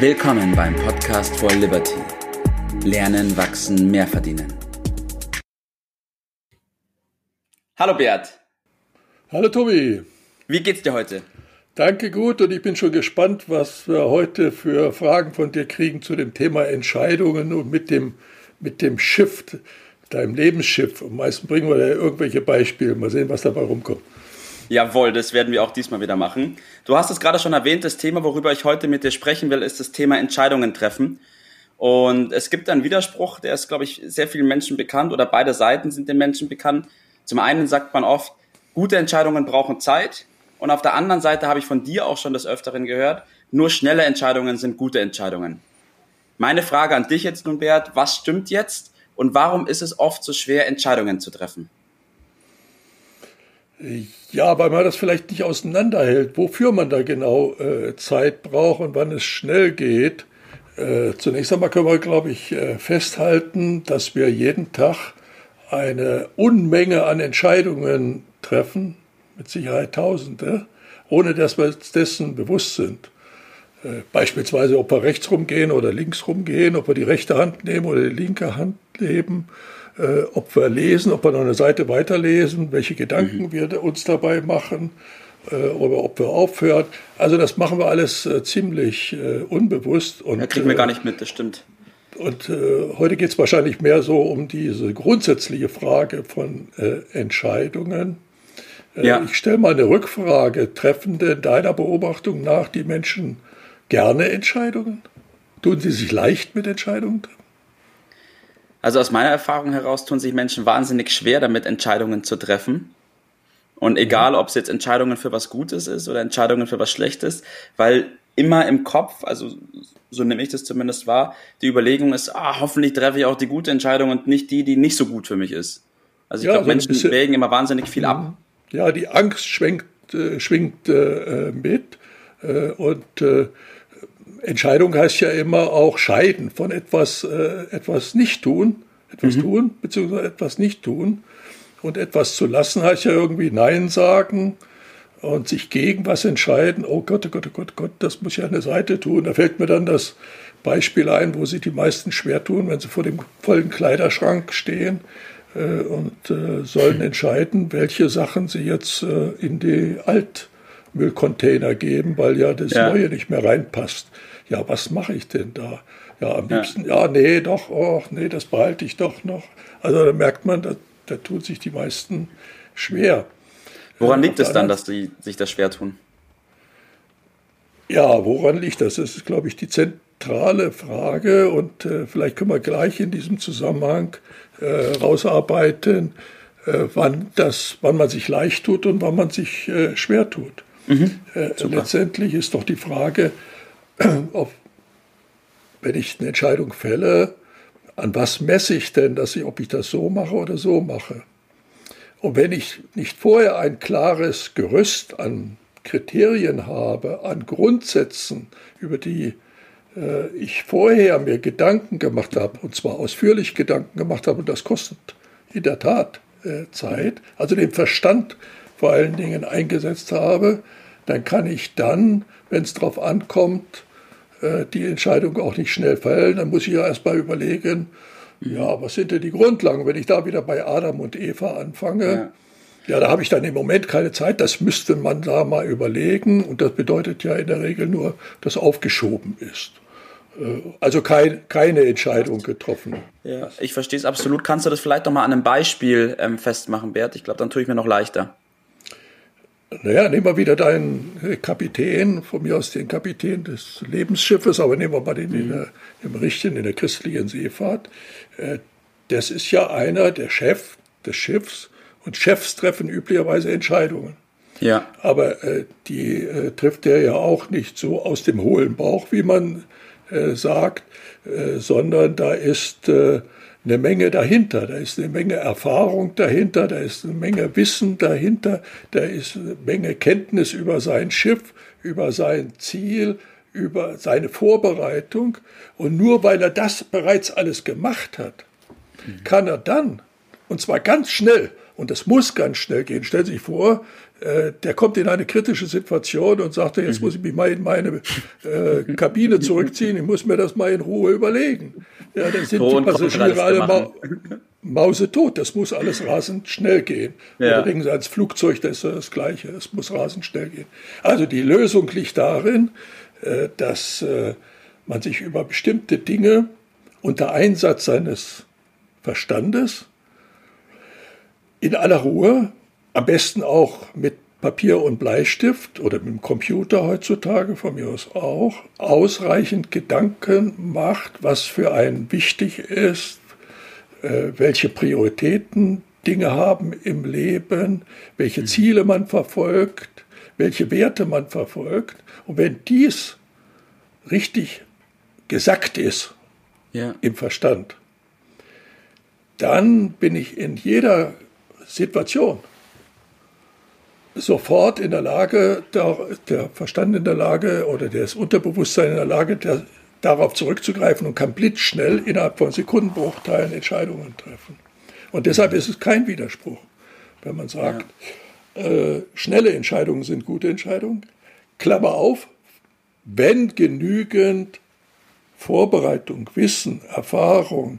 Willkommen beim Podcast for Liberty. Lernen, wachsen, mehr verdienen. Hallo Bert. Hallo Tobi. Wie geht's dir heute? Danke gut und ich bin schon gespannt, was wir heute für Fragen von dir kriegen zu dem Thema Entscheidungen und mit dem, mit dem Schiff, deinem Lebensschiff. Am meisten bringen wir da irgendwelche Beispiele. Mal sehen, was dabei rumkommt. Jawohl, das werden wir auch diesmal wieder machen. Du hast es gerade schon erwähnt, das Thema, worüber ich heute mit dir sprechen will, ist das Thema Entscheidungen treffen. Und es gibt einen Widerspruch, der ist, glaube ich, sehr vielen Menschen bekannt oder beide Seiten sind den Menschen bekannt. Zum einen sagt man oft, gute Entscheidungen brauchen Zeit und auf der anderen Seite habe ich von dir auch schon des Öfteren gehört, nur schnelle Entscheidungen sind gute Entscheidungen. Meine Frage an dich jetzt nun, Bert, was stimmt jetzt und warum ist es oft so schwer, Entscheidungen zu treffen? Ja, weil man das vielleicht nicht auseinanderhält, wofür man da genau äh, Zeit braucht und wann es schnell geht. Äh, zunächst einmal können wir, glaube ich, äh, festhalten, dass wir jeden Tag eine Unmenge an Entscheidungen treffen, mit Sicherheit Tausende, ohne dass wir uns dessen bewusst sind. Äh, beispielsweise, ob wir rechts rumgehen oder links rumgehen, ob wir die rechte Hand nehmen oder die linke Hand nehmen, äh, ob wir lesen, ob wir noch eine Seite weiterlesen, welche Gedanken mhm. wir uns dabei machen äh, oder ob wir aufhören. Also das machen wir alles ziemlich unbewusst. Und, da kriegen wir gar nicht mit, das stimmt. Und heute geht es wahrscheinlich mehr so um diese grundsätzliche Frage von Entscheidungen äh, ja. Ich stelle mal eine Rückfrage. Treffen denn deiner Beobachtung nach die Menschen gerne Entscheidungen? Tun sie sich leicht mit Entscheidungen? Also aus meiner Erfahrung heraus tun sich Menschen wahnsinnig schwer damit, Entscheidungen zu treffen. Und egal, ob es jetzt Entscheidungen für was Gutes ist oder Entscheidungen für was Schlechtes, weil immer im Kopf, also so nehme ich das zumindest wahr, die Überlegung ist, ah, hoffentlich treffe ich auch die gute Entscheidung und nicht die, die nicht so gut für mich ist. Also ich ja, glaube, so Menschen wägen immer wahnsinnig viel ab. Mhm ja, die Angst schwenkt, äh, schwingt äh, mit. Äh, und äh, Entscheidung heißt ja immer auch scheiden von etwas, äh, etwas nicht tun, etwas mhm. tun, beziehungsweise etwas nicht tun. Und etwas zu lassen heißt ja irgendwie Nein sagen und sich gegen was entscheiden. Oh Gott, oh Gott, oh Gott, oh Gott, das muss ich an der Seite tun. Da fällt mir dann das Beispiel ein, wo sie die meisten schwer tun, wenn sie vor dem vollen Kleiderschrank stehen äh, und äh, sollen entscheiden, welche Sachen sie jetzt äh, in die Altmüllcontainer geben, weil ja das ja. Neue nicht mehr reinpasst. Ja, was mache ich denn da? Ja, am liebsten, ja, ja nee, doch, oh, nee, das behalte ich doch noch. Also da merkt man, da, da tun sich die meisten schwer. Woran liegt es dann, dass sie sich das schwer tun? Ja, woran liegt das? Das ist, glaube ich, die zentrale Frage und äh, vielleicht können wir gleich in diesem Zusammenhang äh, rausarbeiten, äh, wann, das, wann man sich leicht tut und wann man sich äh, schwer tut. Mhm, äh, letztendlich ist doch die Frage, ob, wenn ich eine Entscheidung fälle, an was messe ich denn, dass ich, ob ich das so mache oder so mache? Und wenn ich nicht vorher ein klares Gerüst an Kriterien habe, an Grundsätzen, über die äh, ich vorher mir Gedanken gemacht habe, und zwar ausführlich Gedanken gemacht habe, und das kostet in der Tat äh, Zeit, also den Verstand vor allen Dingen eingesetzt habe, dann kann ich dann, wenn es darauf ankommt, äh, die Entscheidung auch nicht schnell fällen. Dann muss ich ja erst mal überlegen, ja, was sind denn die Grundlagen? Wenn ich da wieder bei Adam und Eva anfange, ja. Ja, da habe ich dann im Moment keine Zeit. Das müsste man da mal überlegen. Und das bedeutet ja in der Regel nur, dass aufgeschoben ist. Äh, also kein, keine Entscheidung getroffen. Ja, ich verstehe es absolut. Kannst du das vielleicht noch mal an einem Beispiel ähm, festmachen, Bert? Ich glaube, dann tue ich mir noch leichter. Naja, nehmen wir wieder deinen Kapitän, von mir aus den Kapitän des Lebensschiffes, aber nehmen wir mal den mhm. in der, im Richtigen, in der christlichen Seefahrt. Äh, das ist ja einer, der Chef des Schiffs, und Chefs treffen üblicherweise Entscheidungen. Ja. Aber äh, die äh, trifft er ja auch nicht so aus dem hohlen Bauch, wie man äh, sagt, äh, sondern da ist äh, eine Menge dahinter, da ist eine Menge Erfahrung dahinter, da ist eine Menge Wissen dahinter, da ist eine Menge Kenntnis über sein Schiff, über sein Ziel, über seine Vorbereitung. Und nur weil er das bereits alles gemacht hat, kann er dann, und zwar ganz schnell, Und das muss ganz schnell gehen. Stellen Sie sich vor, äh, der kommt in eine kritische Situation und sagt, jetzt muss ich mich mal in meine äh, Kabine zurückziehen, ich muss mir das mal in Ruhe überlegen. Ja, dann sind die Passagiere alle ma mausetot. Das muss alles rasend schnell gehen. Ja. Sie ans Flugzeug, das ist das Gleiche. Es muss rasend schnell gehen. Also die Lösung liegt darin, äh, dass äh, man sich über bestimmte Dinge unter Einsatz seines Verstandes in aller Ruhe, am besten auch mit Papier und Bleistift oder mit dem Computer heutzutage von mir aus auch, ausreichend Gedanken macht, was für einen wichtig ist, äh, welche Prioritäten Dinge haben im Leben, welche mhm. Ziele man verfolgt, welche Werte man verfolgt. Und wenn dies richtig gesackt ist ja. im Verstand, dann bin ich in jeder Situation sofort in der Lage, der, der Verstand in der Lage oder das Unterbewusstsein in der Lage, der, darauf zurückzugreifen und kann blitzschnell innerhalb von Sekundenbruchteilen Entscheidungen treffen. Und deshalb ist es kein Widerspruch, wenn man sagt, ja. äh, schnelle Entscheidungen sind gute Entscheidungen. Klammer auf, wenn genügend Vorbereitung, Wissen, Erfahrung,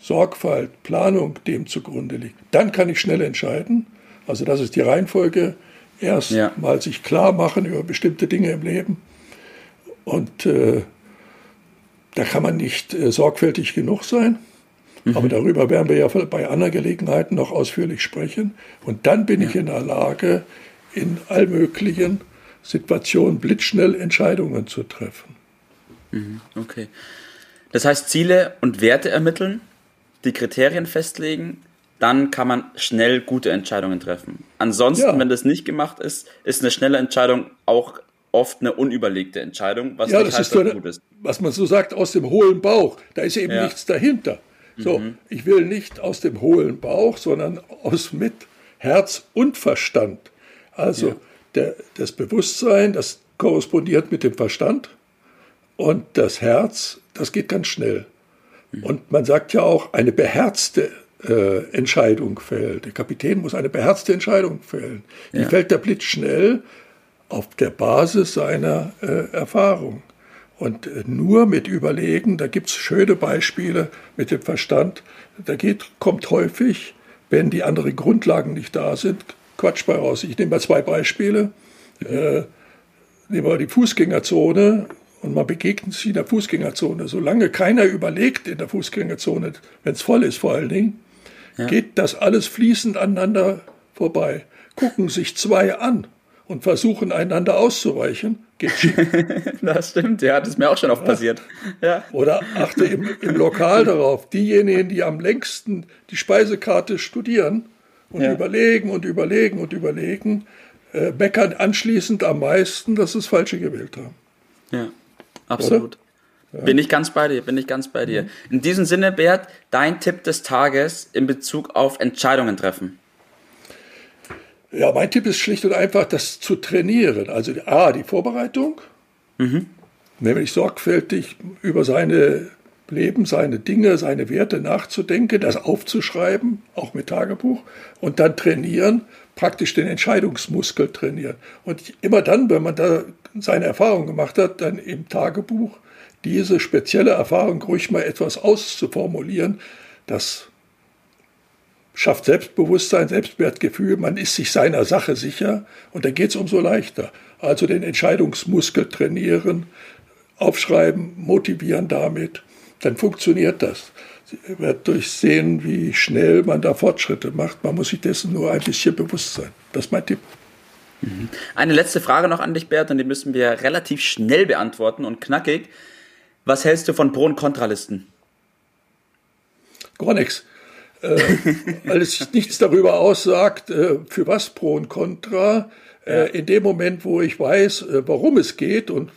Sorgfalt, Planung dem zugrunde liegt, dann kann ich schnell entscheiden. Also das ist die Reihenfolge. Erst ja. mal sich klar machen über bestimmte Dinge im Leben. Und äh, da kann man nicht äh, sorgfältig genug sein. Mhm. Aber darüber werden wir ja bei anderen Gelegenheiten noch ausführlich sprechen. Und dann bin ja. ich in der Lage, in allmöglichen Situationen blitzschnell Entscheidungen zu treffen. Mhm. Okay. Das heißt, Ziele und Werte ermitteln, die Kriterien festlegen, dann kann man schnell gute Entscheidungen treffen. Ansonsten, ja. wenn das nicht gemacht ist, ist eine schnelle Entscheidung auch oft eine unüberlegte Entscheidung, was ja, das heißt, ist so gut ist. Was man so sagt, aus dem hohlen Bauch. Da ist eben ja. nichts dahinter. So, mhm. ich will nicht aus dem hohlen Bauch, sondern aus mit Herz und Verstand. Also ja. der, das Bewusstsein, das korrespondiert mit dem Verstand und das Herz, das geht ganz schnell. Mhm. Und man sagt ja auch, eine beherzte äh, Entscheidung fällt. Der Kapitän muss eine beherzte Entscheidung fällen. Die ja. fällt der Blitz schnell auf der Basis seiner äh, Erfahrung. Und äh, nur mit Überlegen, da gibt es schöne Beispiele mit dem Verstand, da geht, kommt häufig, wenn die anderen Grundlagen nicht da sind, Quatsch bei raus. Ich nehme mal zwei Beispiele. Äh, nehmen wir die Fußgängerzone und man begegnet sich in der Fußgängerzone. Solange keiner überlegt in der Fußgängerzone, wenn es voll ist vor allen Dingen, ja. geht das alles fließend aneinander vorbei. Gucken sich zwei an und versuchen einander auszuweichen, geht das stimmt, ja, das ist mir auch schon oft passiert. Ja. Oder achte im, im Lokal darauf, diejenigen, die am längsten die Speisekarte studieren und ja. überlegen und überlegen und überlegen, äh, meckern anschließend am meisten, dass sie das Falsche gewählt haben. Ja, absolut. Ja. Bin ich ganz bei dir, bin ich ganz bei dir. Mhm. In diesem Sinne, Bert, dein Tipp des Tages in Bezug auf Entscheidungen treffen. Ja, mein Tipp ist schlicht und einfach, das zu trainieren. Also A, die Vorbereitung, mhm. nämlich sorgfältig über seine Leben, seine Dinge, seine Werte nachzudenken, das aufzuschreiben, auch mit Tagebuch, und dann trainieren, praktisch den Entscheidungsmuskel trainieren. Und immer dann, wenn man da seine Erfahrung gemacht hat, dann im Tagebuch diese spezielle Erfahrung ruhig mal etwas auszuformulieren, das schafft Selbstbewusstsein, Selbstwertgefühl, man ist sich seiner Sache sicher und dann geht es umso leichter. Also den Entscheidungsmuskel trainieren, aufschreiben, motivieren damit, dann funktioniert das. Sie wird durchsehen, wie schnell man da Fortschritte macht. Man muss sich dessen nur ein bisschen bewusst sein. Das ist mein Tipp. Mhm. Eine letzte Frage noch an dich, Bert, und die müssen wir relativ schnell beantworten und knackig. Was hältst du von Pro- und Kontralisten? Gar nichts äh, weil es nichts darüber aussagt, äh, für was Pro und Contra. Äh, in dem Moment, wo ich weiß, äh, warum es geht und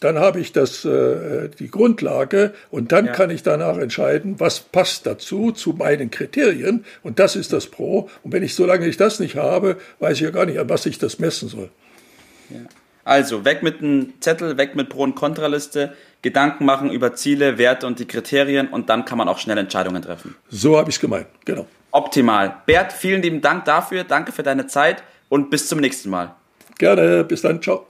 dann habe ich das, äh, die Grundlage und dann ja. kann ich danach entscheiden, was passt dazu, zu meinen Kriterien und das ist das Pro. Und wenn ich, solange ich das nicht habe, weiß ich ja gar nicht, an was ich das messen soll. Ja. Also weg mit dem Zettel, weg mit Pro- und Kontraliste, Gedanken machen über Ziele, Werte und die Kriterien und dann kann man auch schnell Entscheidungen treffen. So habe ich es gemeint, genau. Optimal. Bert, vielen lieben Dank dafür, danke für deine Zeit und bis zum nächsten Mal. Gerne, bis dann, ciao.